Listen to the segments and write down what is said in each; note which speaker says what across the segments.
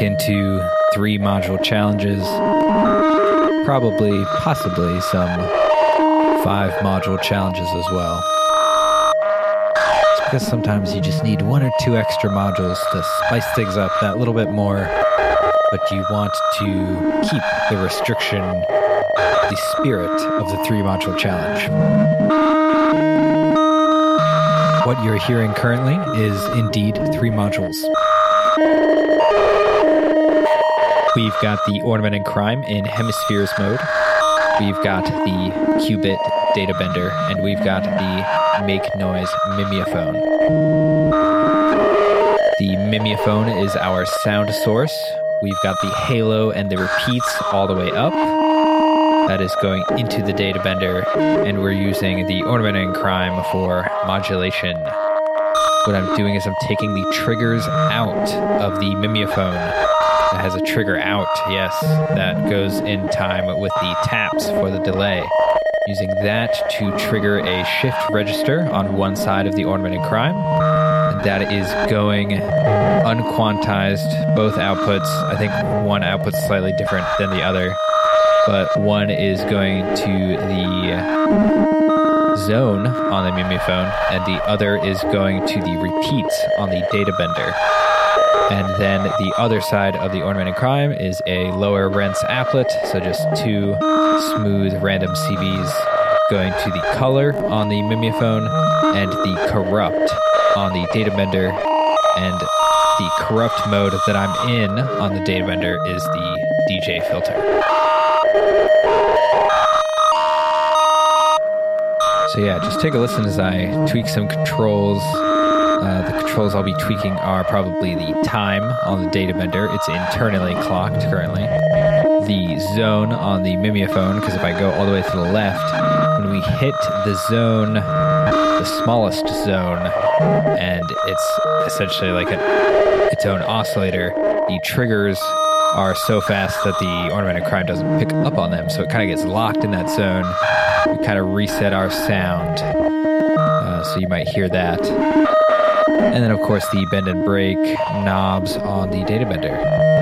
Speaker 1: into three module challenges, probably, possibly some five module challenges as well. It's because sometimes you just need one or two extra modules to spice things up that little bit more but you want to keep the restriction, the spirit of the three module challenge. What you're hearing currently is indeed three modules. We've got the Ornament and Crime in Hemispheres mode. We've got the Qu-Bit Data Bender, and we've got the Make Noise Mimeophone. The Mimeophone is our sound source, We've got the halo and the repeats all the way up. That is going into the data bender, and we're using the ornament and crime for modulation. What I'm doing is I'm taking the triggers out of the mimeophone. It has a trigger out, yes, that goes in time with the taps for the delay. Using that to trigger a shift register on one side of the ornament and crime that is going unquantized, both outputs. I think one output's slightly different than the other, but one is going to the zone on the Mimeophone, and the other is going to the repeats on the data bender. And then the other side of the ornament and crime is a Lorenz applet, so just two smooth random CVs going to the color on the Mimeophone and the corrupt on the data bender, and the corrupt mode that I'm in on the data bender is the DJ filter. So yeah, just take a listen as I tweak some controls. Uh, the controls I'll be tweaking are probably the time on the data bender. It's internally clocked currently. The zone on the mimeophone, because if I go all the way to the left, when we hit the zone, the smallest zone, and it's essentially like an, its own oscillator. The triggers are so fast that the ornament and crime doesn't pick up on them, so it kind of gets locked in that zone. We kind of reset our sound, uh, so you might hear that. And then, of course, the bend and break knobs on the data bender.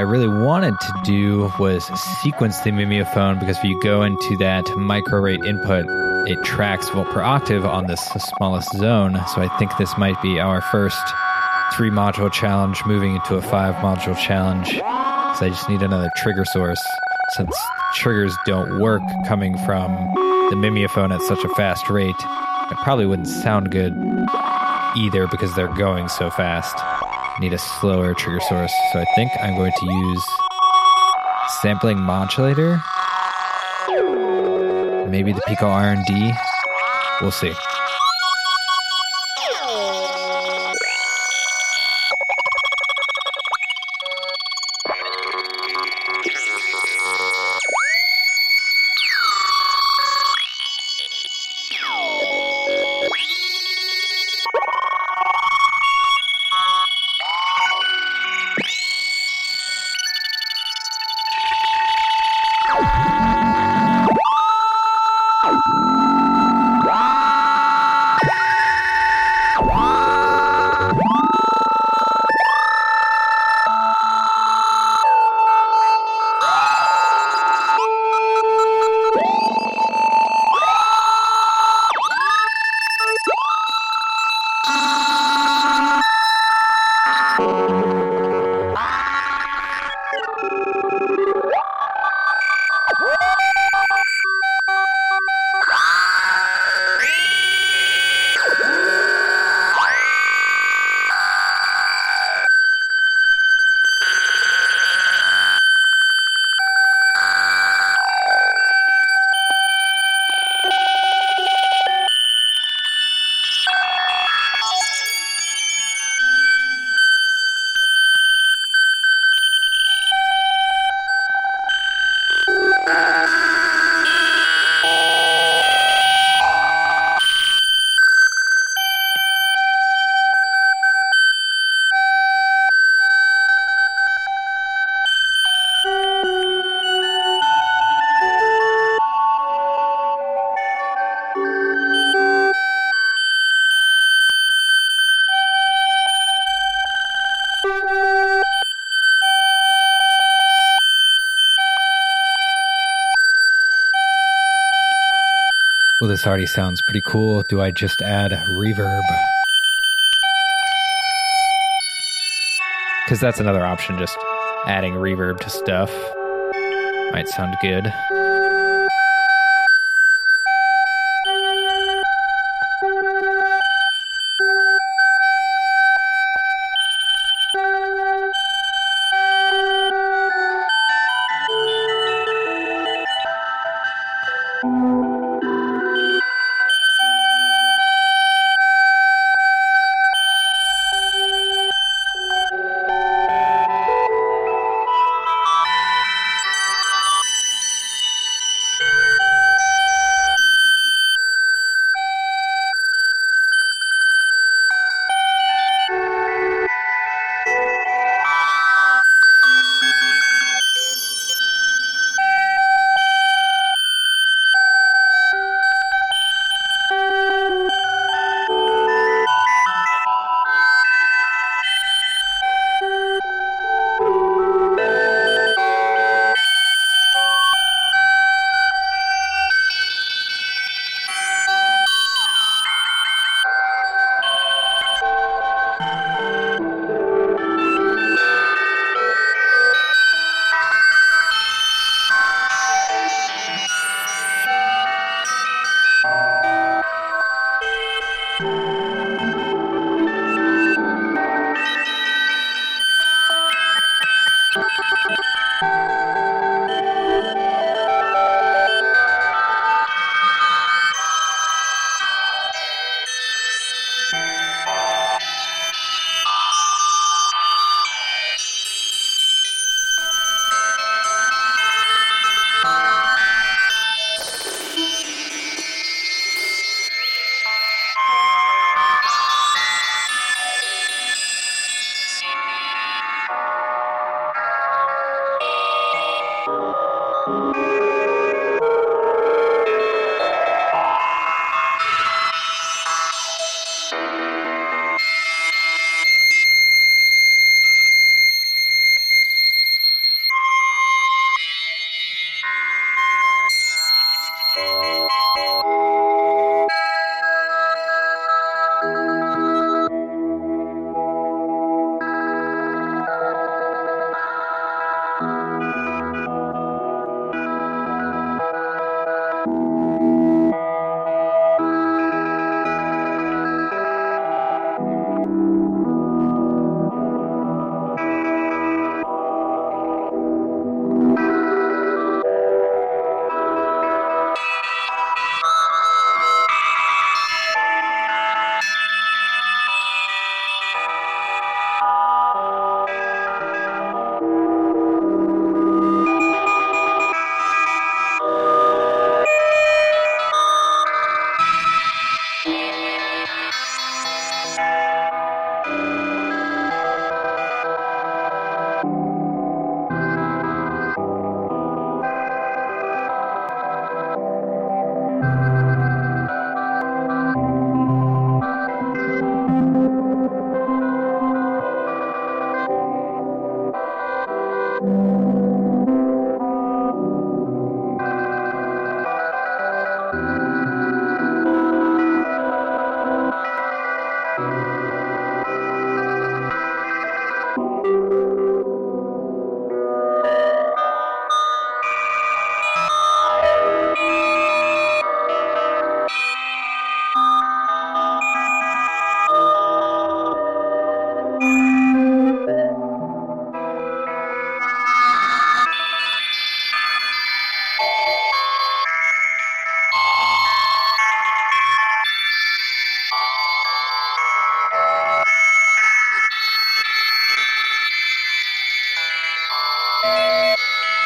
Speaker 1: I really wanted to do was sequence the mimeophone because if you go into that micro rate input, it tracks volt per octave on this smallest zone. So I think this might be our first three module challenge moving into a five module challenge. So I just need another trigger source since triggers don't work coming from the mimeophone at such a fast rate. It probably wouldn't sound good either because they're going so fast need a slower trigger source. So I think I'm going to use sampling modulator. Maybe the Pico RND. We'll see. This already sounds pretty cool. Do I just add reverb? Because that's another option, just adding reverb to stuff. Might sound good.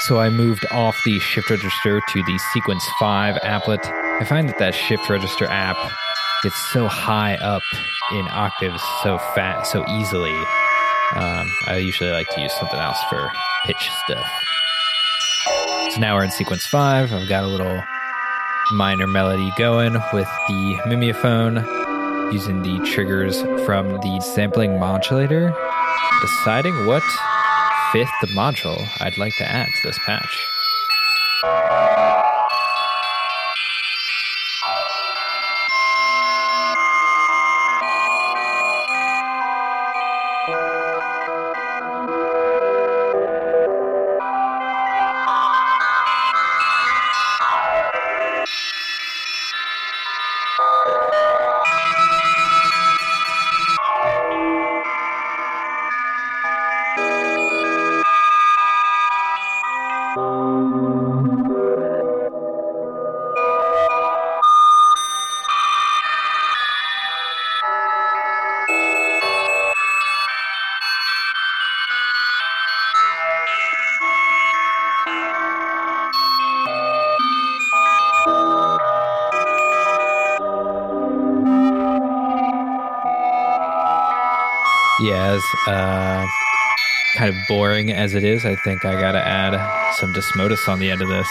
Speaker 1: So I moved off the shift register to the sequence 5 applet. I find that that shift register app gets so high up in octaves so fast, so easily. Um, I usually like to use something else for pitch stuff. So now we're in sequence 5. I've got a little minor melody going with the mimeophone using the triggers from the sampling modulator, deciding what fifth module I'd like to add to this patch. Uh, kind of boring as it is, I think I gotta add some Desmodus on the end of this.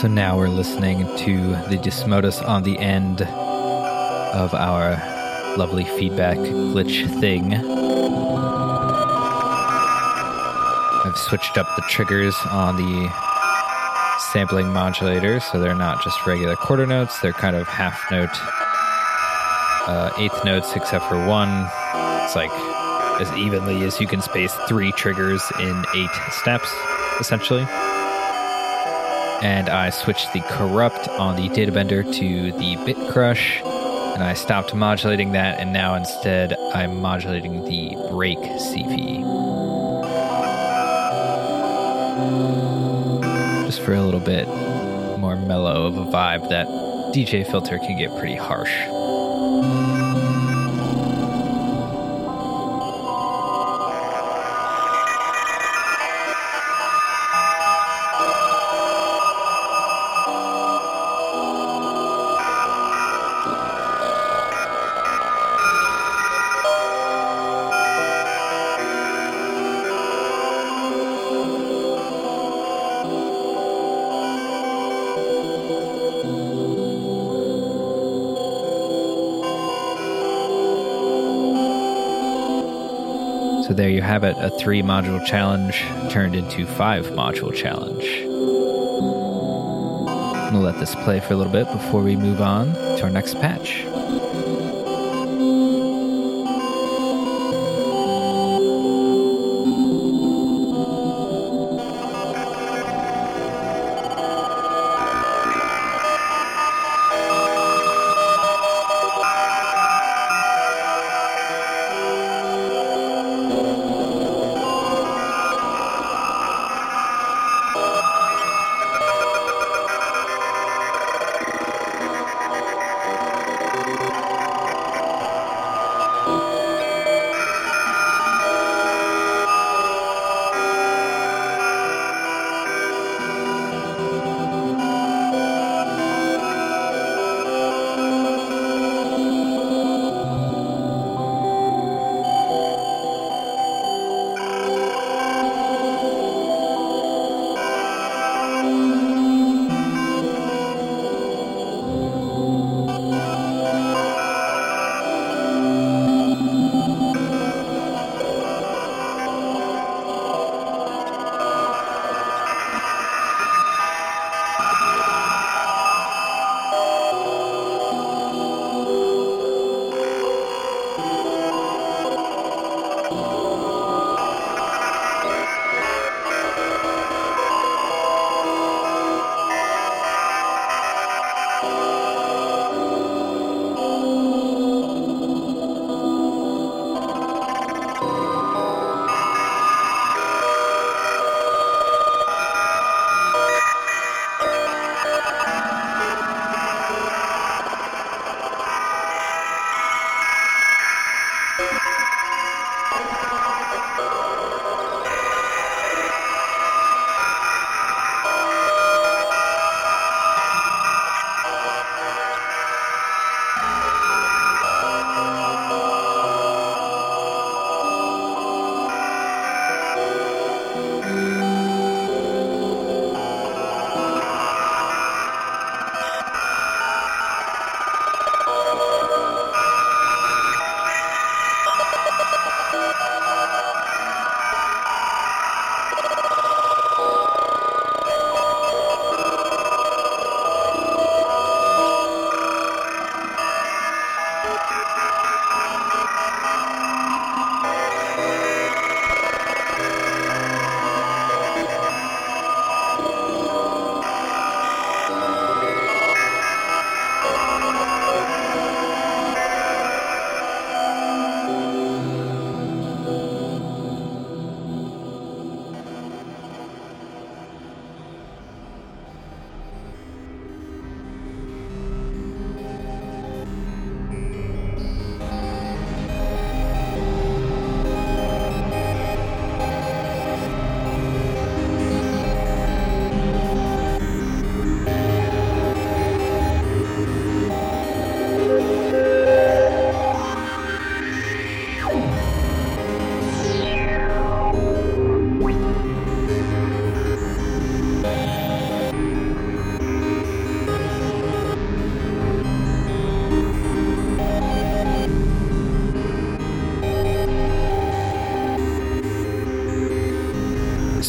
Speaker 1: So now we're listening to the Desmodus on the end of our lovely feedback glitch thing. I've switched up the triggers on the sampling modulator so they're not just regular quarter notes, they're kind of half note, uh, eighth notes, except for one. It's like as evenly as you can space three triggers in eight steps, essentially and I switched the corrupt on the data bender to the bit crush and I stopped modulating that and now instead I'm modulating the break CV. Just for a little bit more mellow of a vibe that DJ filter can get pretty harsh. So there you have it, a three module challenge turned into five module challenge. We'll let this play for a little bit before we move on to our next patch.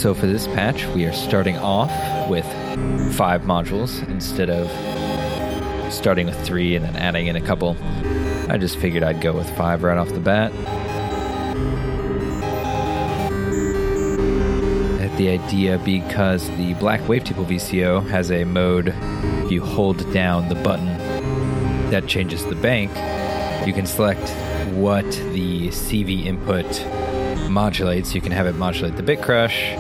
Speaker 1: So for this patch, we are starting off with five modules instead of starting with three and then adding in a couple. I just figured I'd go with five right off the bat. The idea because the Black Wavetable VCO has a mode, if you hold down the button that changes the bank, you can select what the CV input modulates. You can have it modulate the bit crush,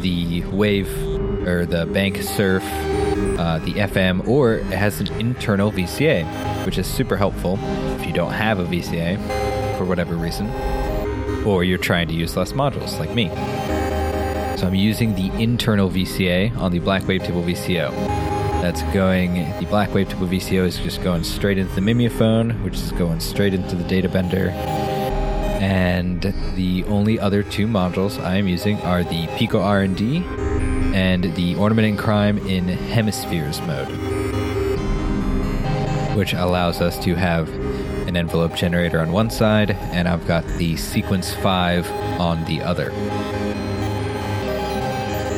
Speaker 1: the wave, or the bank surf, uh, the FM, or it has an internal VCA, which is super helpful if you don't have a VCA for whatever reason, or you're trying to use less modules like me. So I'm using the internal VCA on the Black Wavetable VCO. That's going, the Black Wavetable VCO is just going straight into the Mimeophone, which is going straight into the data bender. And the only other two modules I am using are the Pico RND and the Ornament and Crime in Hemispheres mode, which allows us to have an envelope generator on one side, and I've got the sequence 5 on the other.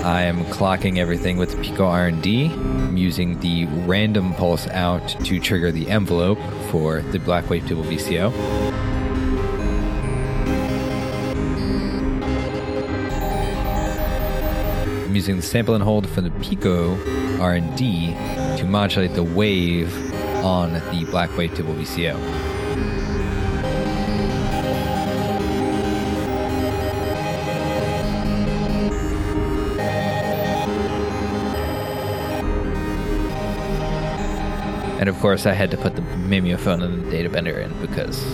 Speaker 1: I am clocking everything with Pico RND. I'm using the random pulse out to trigger the envelope for the Black Wave Table VCO. Using the sample and hold from the Pico RND to modulate the wave on the Black Wavetable VCO. And of course, I had to put the Mimeophone and the Data Bender in because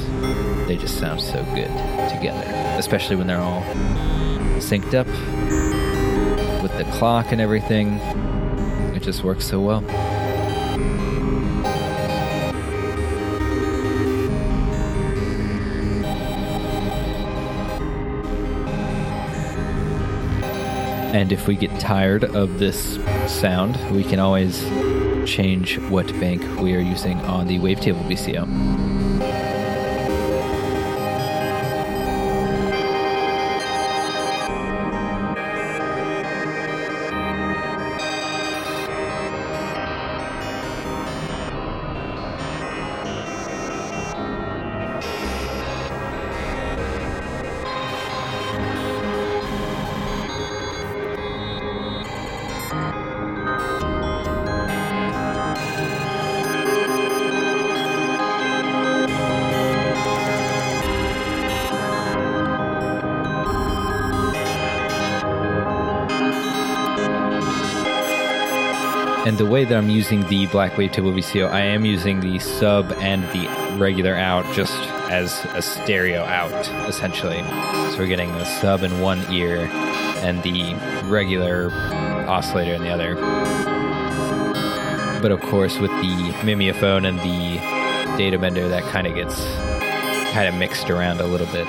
Speaker 1: they just sound so good together, especially when they're all synced up the clock and everything. It just works so well. And if we get tired of this sound, we can always change what bank we are using on the wavetable VCO. Way that I'm using the Black Wavetable VCO, I am using the sub and the regular out just as a stereo out, essentially. So we're getting the sub in one ear and the regular oscillator in the other. But of course, with the Mimeophone and the data bender, that kind of gets kind of mixed around a little bit.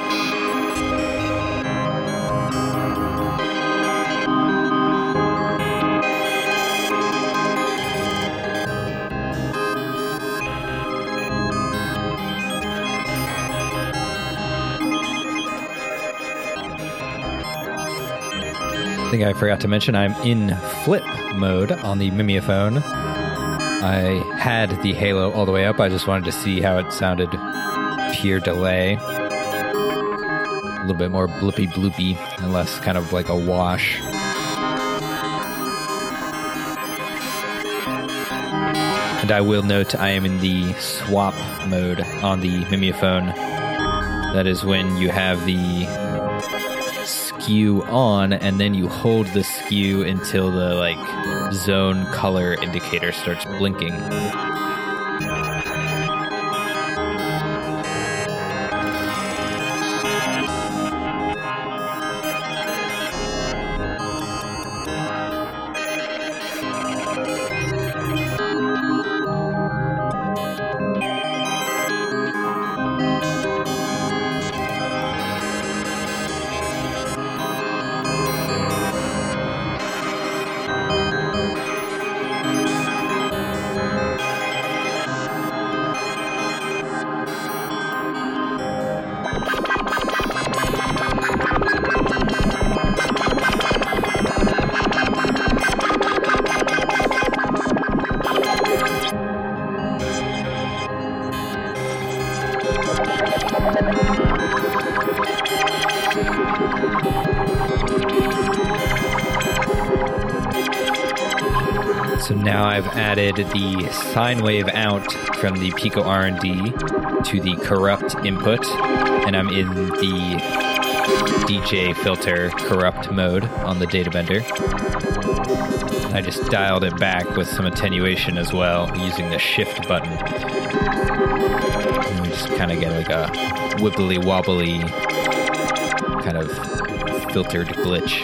Speaker 1: Thing I forgot to mention, I'm in flip mode on the Mimeophone. I had the halo all the way up. I just wanted to see how it sounded pure delay. A little bit more blippy bloopy and less kind of like a wash. And I will note I am in the swap mode on the Mimeophone. That is when you have the skew on and then you hold the skew until the like zone color indicator starts blinking. Added the sine wave out from the Pico RND to the corrupt input, and I'm in the DJ filter corrupt mode on the data bender. I just dialed it back with some attenuation as well using the shift button. And we just kind of get like a wibbly wobbly kind of filtered glitch.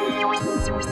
Speaker 1: I'm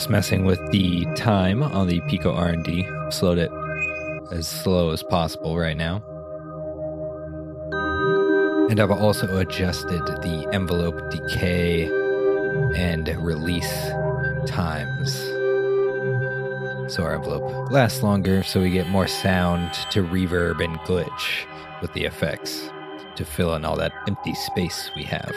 Speaker 1: just messing with the time on the Pico RND. Slowed it as slow as possible right now. And I've also adjusted the envelope decay and release times. So our envelope lasts longer, so we get more sound to reverb and glitch with the effects to fill in all that empty space we have.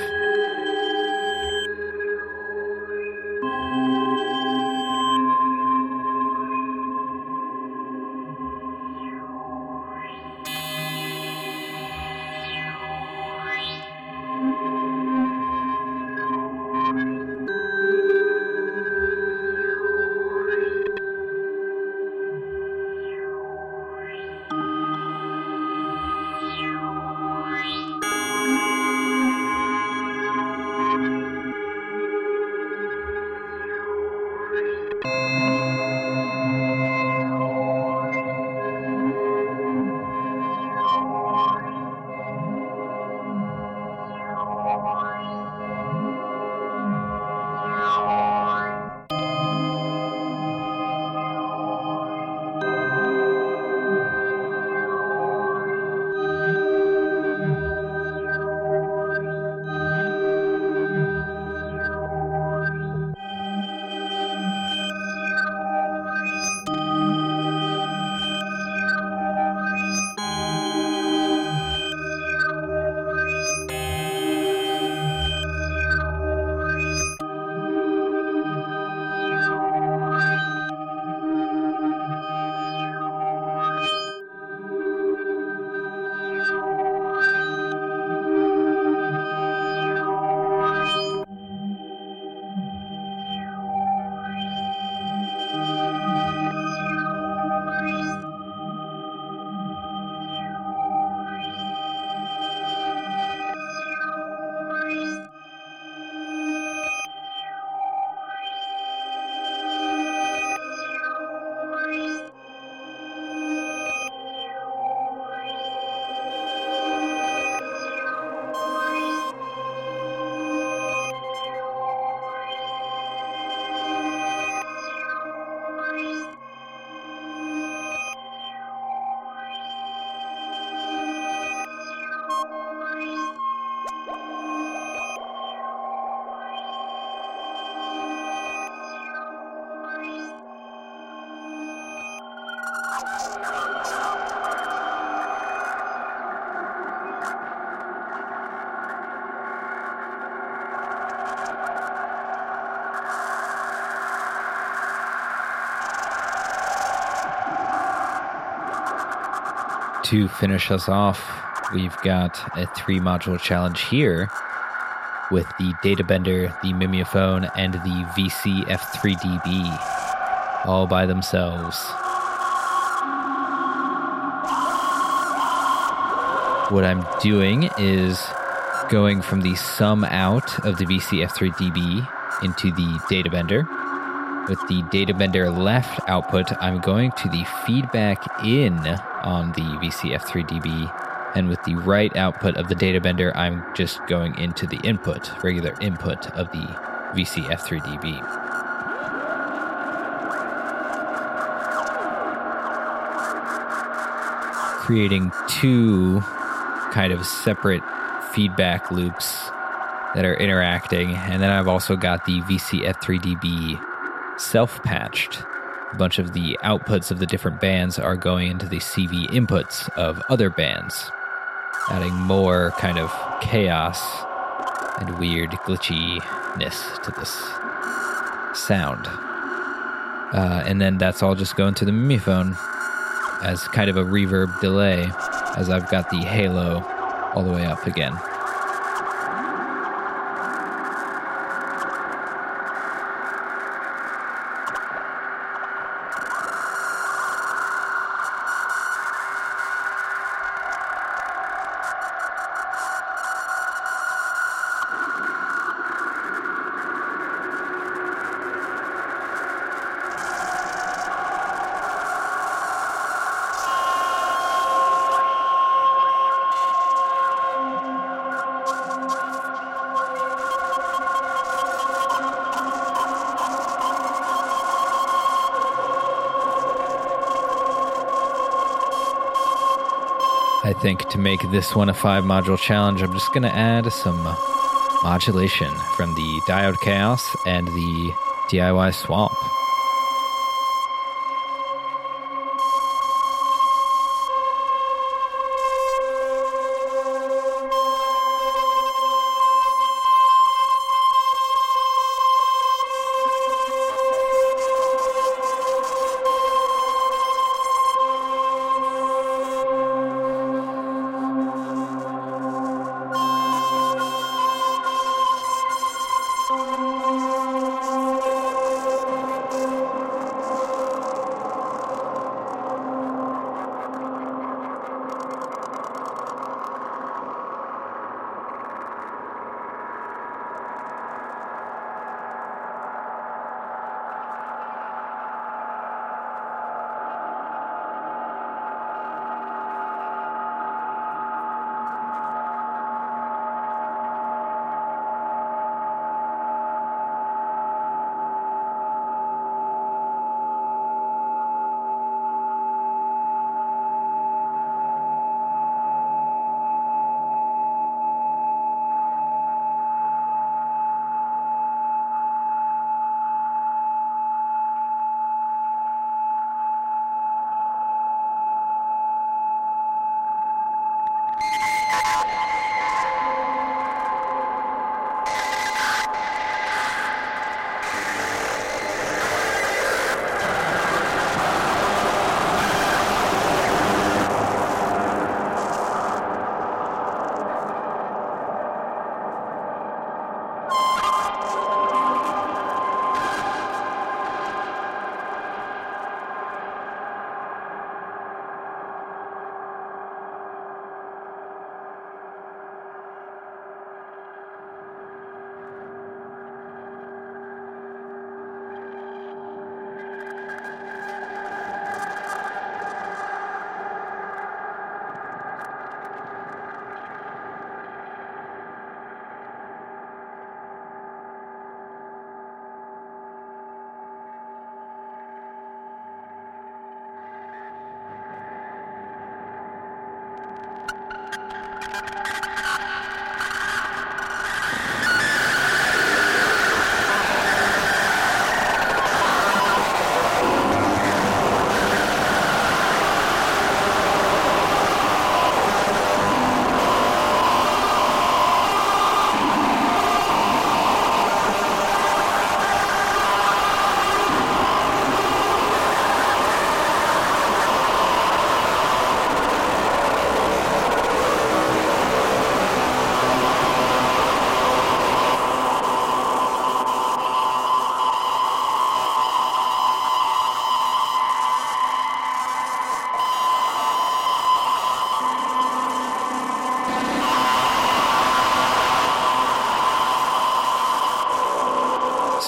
Speaker 1: To finish us off, we've got a three module challenge here with the Databender, the Mimeophone, and the VC F3DB all by themselves. What I'm doing is going from the sum out of the VC F3DB into the Databender. With the Databender left output, I'm going to the feedback in on the VC F3DB. And with the right output of the data bender, I'm just going into the input, regular input of the VC F3DB. Creating two kind of separate feedback loops that are interacting. And then I've also got the VCF3DB self patched. A bunch of the outputs of the different bands are going into the CV inputs of other bands, adding more kind of chaos and weird glitchiness to this sound. Uh, and then that's all just going to the Mimeophone as kind of a reverb delay as I've got the halo all the way up again. Think to make this one a five module challenge, I'm just going to add some modulation from the Diode Chaos and the DIY Swamp.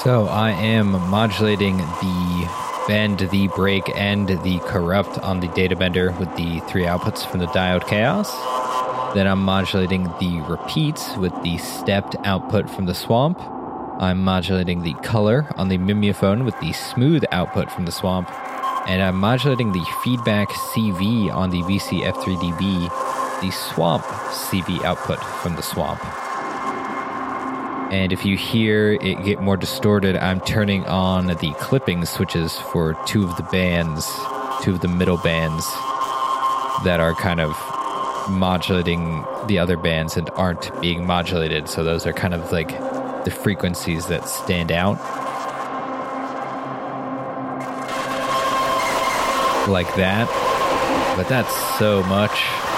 Speaker 1: So I am modulating the bend, the break, and the corrupt on the data bender with the three outputs from the diode chaos. Then I'm modulating the repeats with the stepped output from the swamp. I'm modulating the color on the mimeophone with the smooth output from the swamp. And I'm modulating the feedback CV on the VC-F3DB, the swamp CV output from the swamp. And if you hear it get more distorted, I'm turning on the clipping switches for two of the bands, two of the middle bands that are kind of modulating the other bands and aren't being modulated. So those are kind of like the frequencies that stand out. Like that. But that's so much.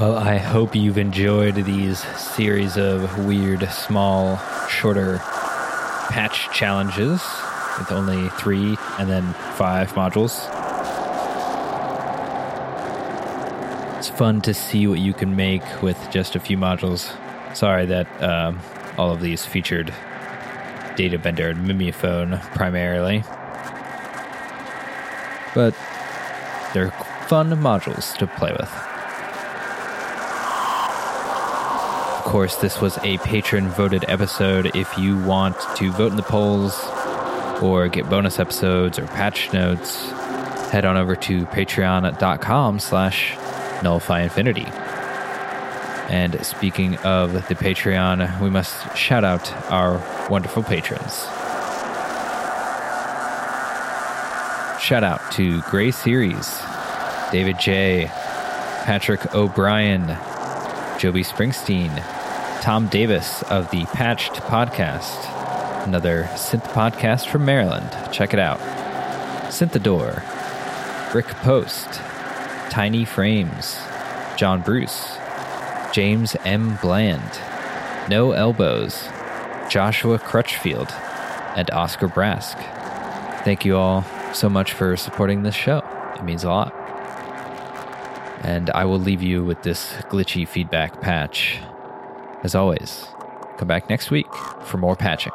Speaker 1: Well, I hope you've enjoyed these series of weird, small, shorter patch challenges with only three and then five modules. It's fun to see what you can make with just a few modules. Sorry that um, all of these featured Data Bender and Mimeophone primarily. But they're fun modules to play with. Of course, this was a patron voted episode. If you want to vote in the polls or get bonus episodes or patch notes, head on over to patreon.com slash nullphiinfinity. And speaking of the Patreon, we must shout out our wonderful patrons. Shout out to Gray Series, David J., Patrick O'Brien, Joby Springsteen, Tom Davis of the Patched Podcast, another synth podcast from Maryland. Check it out. Synthador, Rick Post, Tiny Frames, John Bruce, James M. Bland, No Elbows, Joshua Crutchfield, and Oscar Brask. Thank you all so much for supporting this show. It means a lot. And I will leave you with this glitchy feedback patch. As always, come back next week for more patching.